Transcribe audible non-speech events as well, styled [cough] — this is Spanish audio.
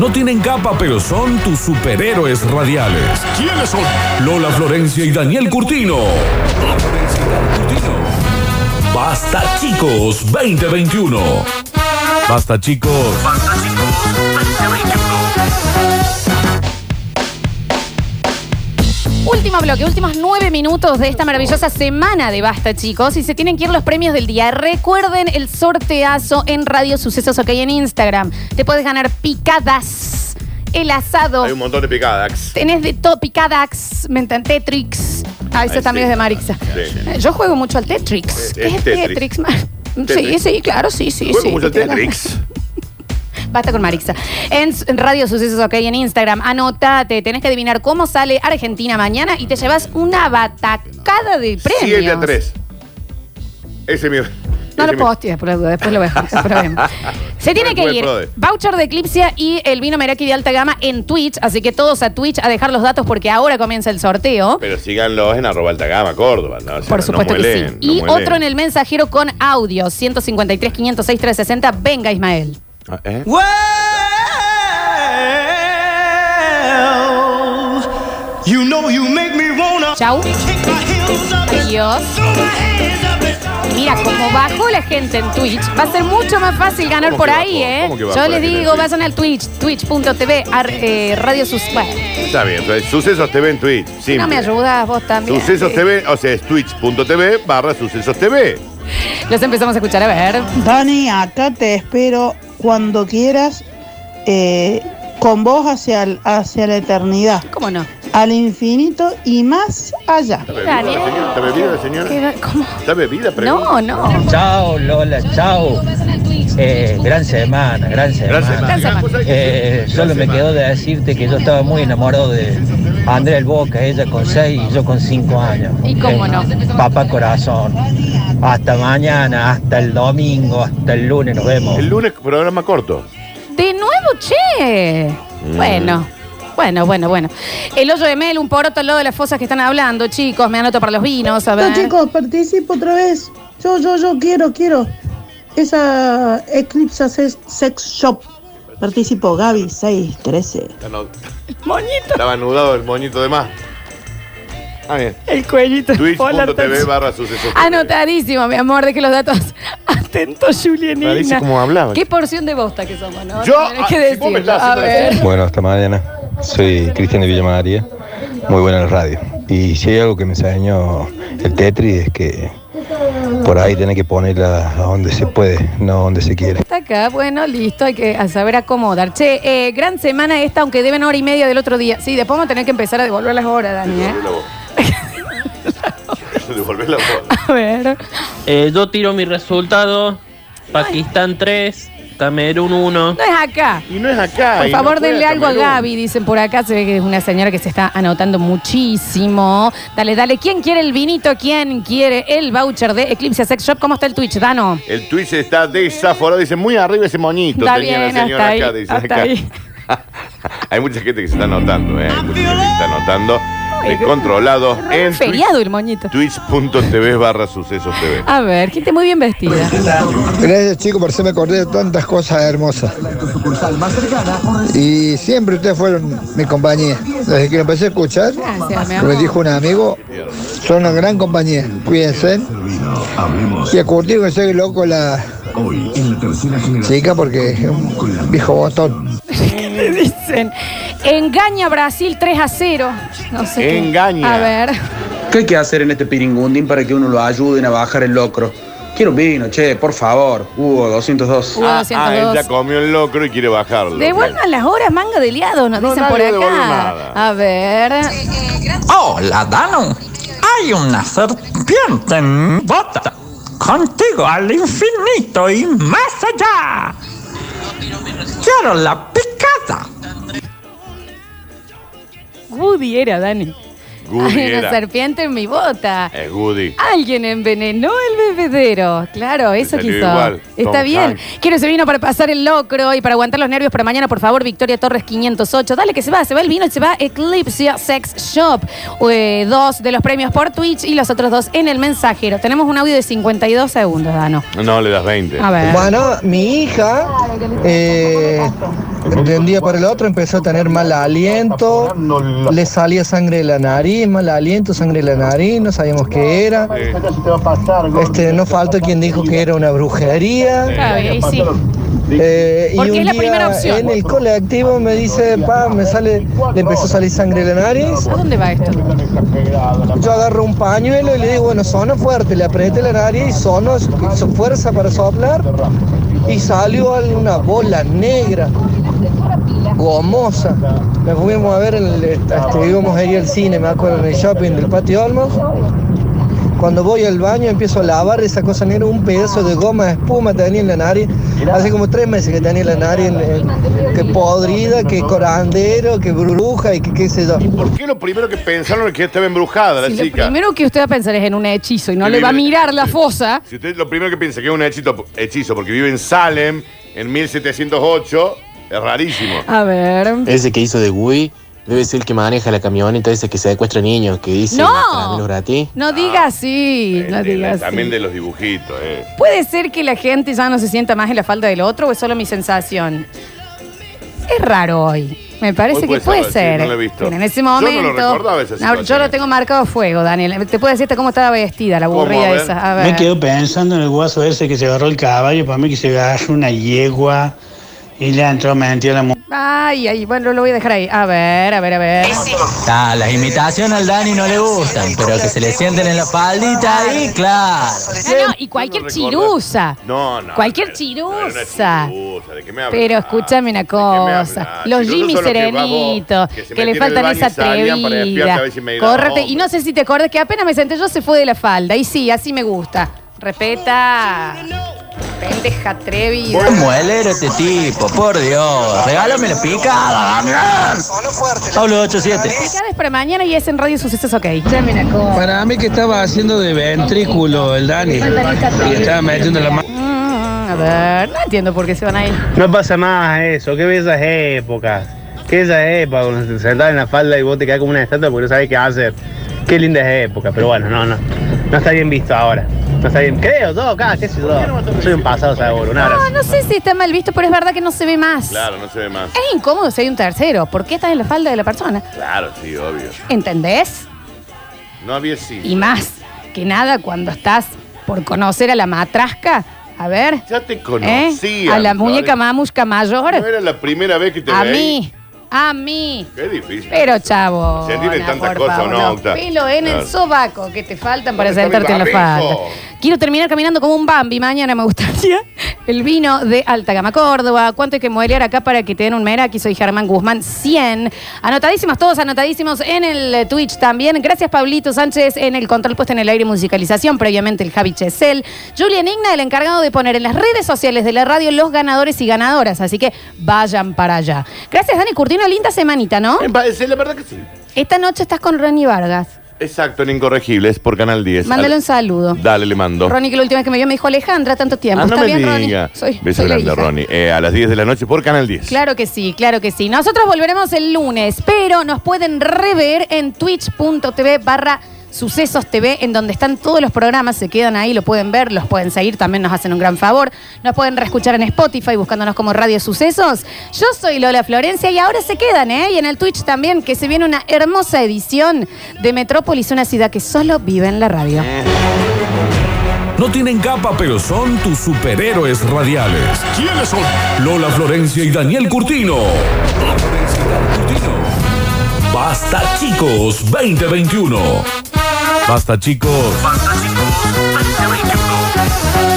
No tienen capa, pero son tus superhéroes radiales. ¿Quiénes son? Lola Florencia y Daniel Curtino. Lola Florencia y Daniel Curtino. Basta chicos 2021. Basta chicos. Basta chicos Último bloque, últimos nueve minutos de esta maravillosa semana de Basta, chicos. Y se tienen que ir los premios del día. Recuerden el sorteazo en Radio Sucesos OK en Instagram. Te puedes ganar picadas, el asado. Hay un montón de picadas. Tenés de todo, picadas, me enten- Tetrix. Ah, ese Ay, también sí. es de Marixa. Sí. Yo juego mucho al Tetrix. Es- ¿Qué es. Tetrix? man? [laughs] Sí, sí, claro, sí, sí. Juego sí. mucho al Te- Tetrix. [laughs] Basta con Marixa. En en Radio Sucesos OK en Instagram, anótate, tenés que adivinar cómo sale Argentina mañana y te llevas una batacada de premios. 7 a 3. Ese es mi. No lo postees, por la duda, después lo voy a dejar, pero bien. [laughs] Se tiene que ir prode. voucher de Eclipsia y el vino Meraki de alta gama en Twitch, así que todos a Twitch a dejar los datos porque ahora comienza el sorteo. Pero síganlos en arroba alta gama, Córdoba. ¿no? O sea, Por no supuesto que muelen, sí. no Y muelen. otro en el mensajero con audio, 153 506 360. Venga, Ismael. Ah, ¿eh? You know you make me wanna Chau. Adiós. Mira, como bajó la gente en Twitch, va a ser mucho más fácil ganar ¿Cómo por que ahí, bajó? ¿eh? ¿Cómo que bajó Yo la les gente en digo, Twitch? vayan al Twitch, twitch.tv, ar- eh, Radio Sus. Bueno, Está bien, pues, Sucesos TV en Twitch. no me ayudas vos también. Sucesos TV, o sea, es twitch.tv barra Sucesos TV. Los empezamos a escuchar, a ver. Dani, acá te espero cuando quieras, eh, con vos hacia, el- hacia la eternidad, ¿Cómo no? al infinito y más allá. ¿Está bebida la señora? ¿Está bebida la señora? ¿Qué- ¿Cómo? ¿Está bebida? Pregunta. No, no. Chao, Lola, chao. Eh, gran semana, gran semana. Gran semana. Eh, solo me quedó de decirte que yo estaba muy enamorado de Andrea El Boca, ella con 6 y yo con 5 años. ¿Y cómo no? Papá corazón. Hasta mañana, hasta el domingo, hasta el lunes nos vemos. El lunes programa corto. De nuevo, che. Mm. Bueno. Bueno, bueno, bueno. El hoyo de Mel, un poroto al lado de las fosas que están hablando, chicos. Me anoto para los vinos, a ver. No, chicos, participo otra vez. Yo, yo, yo quiero, quiero. Esa Eclipse Sex Shop. Participo, Gaby 613. Está no- Moñito, Estaba anudado el moñito de más. Ah, bien. el cuellito. Twitch.tv barra Sucesos. Anotadísimo, mi amor, deje los datos. [laughs] Atento, Julianina. Parece como hablaba. Qué porción de bosta que somos, ¿no? Yo, Tenés ah, que si vos me decirlo. estás A haciendo ver. Bueno, hasta mañana. Soy Cristian de Villa María, muy buena en la radio. Y si hay algo que me enseñó el Tetris es que por ahí tiene que ponerla a donde se puede, no donde se quiere. Está acá, bueno, listo, hay que a saber acomodar. Che, eh, gran semana esta, aunque deben hora y media del otro día. Sí, después vamos a tener que empezar a devolver las horas, Dani. ¿eh? Devolver la voz. [laughs] A ver. Eh, yo tiro mi resultado. Pakistán 3, Camerún 1. No es acá. Y no es acá. Por y favor, denle algo a. Gaby, dicen por acá. Se ve que es una señora que se está anotando muchísimo. Dale, dale. ¿Quién quiere el vinito? ¿Quién quiere el voucher de Eclipse Sex Shop? ¿Cómo está el Twitch, Dano? El Twitch está desaforado. Dice muy arriba ese moñito. Está tenía bien, la señora hasta ahí, acá. Dice hasta acá. ahí. [laughs] Hay mucha gente que se está anotando, ¿eh? Hay mucha gente que se está anotando. Descontrolado en Feriado el moñito. Twitch.tv barra Sucesos TV. A ver, gente muy bien vestida. Gracias chicos por hacerme acordar de tantas cosas hermosas. Y siempre ustedes fueron mi compañía. Desde que lo empecé a escuchar, Gracias, mi me dijo un amigo, son una gran compañía. Cuídense. Y a curtir que soy loco la chica porque es un viejo botón. [laughs] ¿Qué dicen? Engaña Brasil 3 a 0. No sé. qué. Engaña. A ver. ¿Qué hay que hacer en este piringundín para que uno lo ayuden a bajar el locro? Quiero un vino, che, por favor. Hugo, 202. Hugo Ah, 202. él ya comió el locro y quiere bajarlo. Devuelvan las horas, manga de liados, nos No, dicen nadie por devolvió acá. nada. A ver. Hola, Dano. Hay una serpiente en bota. Contigo al infinito y más allá. Quiero la picada. Woody era, Dani. Goody Hay una era. serpiente en mi bota. Es Woody. Alguien envenenó el bebedero. Claro, eso salió quiso. igual. Está Tom bien. Hanks. Quiero ese vino para pasar el locro y para aguantar los nervios para mañana, por favor, Victoria Torres 508. Dale que se va, se va el vino y se va Eclipse Sex Shop. Eh, dos de los premios por Twitch y los otros dos en el mensajero. Tenemos un audio de 52 segundos, Dano. No, le das 20. A ver. Bueno, mi hija eh, de un día para el otro empezó a tener mal aliento, le salía sangre de la nariz, mal aliento, sangre de la nariz, no sabíamos qué era. Este, no faltó quien dijo que era una brujería. Eh, y Porque un es la día primera opción. En el colectivo me dice, pa, me sale, le empezó a salir sangre de la nariz. ¿A dónde va esto? Yo agarro un pañuelo y le digo, bueno, sonó fuerte, le apreté la nariz y sonó, hizo fuerza para soplar y salió una bola negra, gomosa. Nos fuimos a ver, en el, este, íbamos a ir al cine, me acuerdo, en el shopping del Patio Olmos. Cuando voy al baño empiezo a lavar esa cosa negra, un pedazo de goma de espuma tenía en la nariz. Hace como tres meses que tenía la nariz en- en- que podrida, que corandero, que bruja y que qué sé yo. ¿Por qué lo primero que pensaron es que estaba embrujada la Si lo chica? primero que usted va a pensar es en un hechizo y no Que le va a vive- mirar la fosa. Si usted lo primero que piensa que es un hechizo, hechizo porque vive en Salem en 1708, es rarísimo. A ver. Ese que hizo de Wii debe ser el que maneja la camioneta ese que secuestra niños, que dice ¡No! gratis. No diga así, no De la- diga así. también de los dibujitos, eh. ¿Puede ser que la gente ya no se sienta más en la falda del otro o es solo mi sensación? Es raro hoy. Me parece Hoy que puede puede ser, ser. sí, no lo he visto. En ese Yo no lo momento. recordaba esa No, situación. yo lo tengo marcado a fuego, Daniel. Te puedo decir hasta cómo estaba vestida la ¿Cómo? aburrida A ver. esa. A Me quedo pensando en el guaso ese que se agarró el caballo, para mí que se agarró una yegua y le entró mentira a la mujer. Ay, ay, bueno, lo voy a dejar ahí. A ver, a ver, a ver. Ah, las imitaciones al Dani no le gustan, pero que se le sienten en la faldita ahí, claro. No, no, y cualquier chirusa. No, no. Cualquier chirusa. chirusa, ¿de qué me hablas? Pero escúchame una cosa, los Jimmy Serenitos, que, le faltan esa atrevida. me Córrete, y no sé si te acuerdas que apenas me senté yo se fue de la falda. Y sí, así me gusta. Respeta. Pendeja atrevida. Qué muelero este tipo, por Dios. Regálame la picada, Daniel. Pablo 87. Picada es para mañana y es en Radio Sucesos, ok. Para mí que estaba haciendo de ventrículo el Dani. Y estaba metiendo la mano. Mm, a ver, no entiendo por qué se van ahí. No pasa más eso, qué bellas épocas. Qué esas épocas cuando sentás en la falda y vos te quedás como una estatua porque no sabés qué hacer. Qué lindas épocas, pero bueno, no, no. No está bien visto ahora. No está bien. Creo, todo acá, qué sé yo. Soy un pasado seguro, un abrazo. No, no sé si está mal visto, pero es verdad que no se ve más. Claro, no se ve más. Es incómodo si hay un tercero. ¿Por qué estás en la falda de la persona? Claro, sí, obvio. ¿Entendés? No había sí. Y más que nada cuando estás por conocer a la matrasca. A ver. Ya te ¿eh? conocía. A la muñeca mamusca mayor. No era la primera vez que te A veía. mí. A mí. Qué difícil. Pero chavo. Se tiene tantas cosas, ¿no, Octa? pelos en el Claro. sobaco que te faltan para ¿Dónde está mi sentarte en la falda. Quiero terminar caminando como un Bambi. Mañana me gustaría el vino de Alta Gama Córdoba. ¿Cuánto hay que modelar acá para que te den un Meraki? Soy Germán Guzmán, 100. Anotadísimos, todos anotadísimos en el eh, Twitch también. Gracias, Pablito Sánchez, en el control puesto en el aire y musicalización. Previamente el Javi Chesel. Julian Igna, el encargado de poner en las redes sociales de la radio los ganadores y ganadoras. Así que vayan para allá. Gracias, Dani Curtino. Linda semanita, ¿no? Me parece, la verdad que sí. Esta noche estás con Ronnie Vargas. Exacto, en Incorregibles por Canal 10. Mándale un Al- saludo. Dale, le mando. Ronnie, que la última vez que me vio me dijo Alejandra, tanto tiempo. Ah, no ¿Está me bien, diga. Ronnie? Soy, Beso soy la grande, hija. Ronnie. Eh, a las 10 de la noche por Canal 10. Claro que sí, claro que sí. Nosotros volveremos el lunes, pero nos pueden rever en twitch.tv barra Sucesos TV, en donde están todos los programas, se quedan ahí, lo pueden ver, los pueden seguir, también nos hacen un gran favor. Nos pueden reescuchar en Spotify buscándonos como Radio Sucesos. Yo soy Lola Florencia y ahora se quedan, ¿eh? Y en el Twitch también, que se viene una hermosa edición de Metrópolis, una ciudad que solo vive en la radio. No tienen capa, pero son tus superhéroes radiales. ¿Quiénes son? Lola Florencia y Daniel Curtino. Lola Florencia y Daniel Curtino. Basta chicos 2021. Basta chicos. Basta chicos 2021.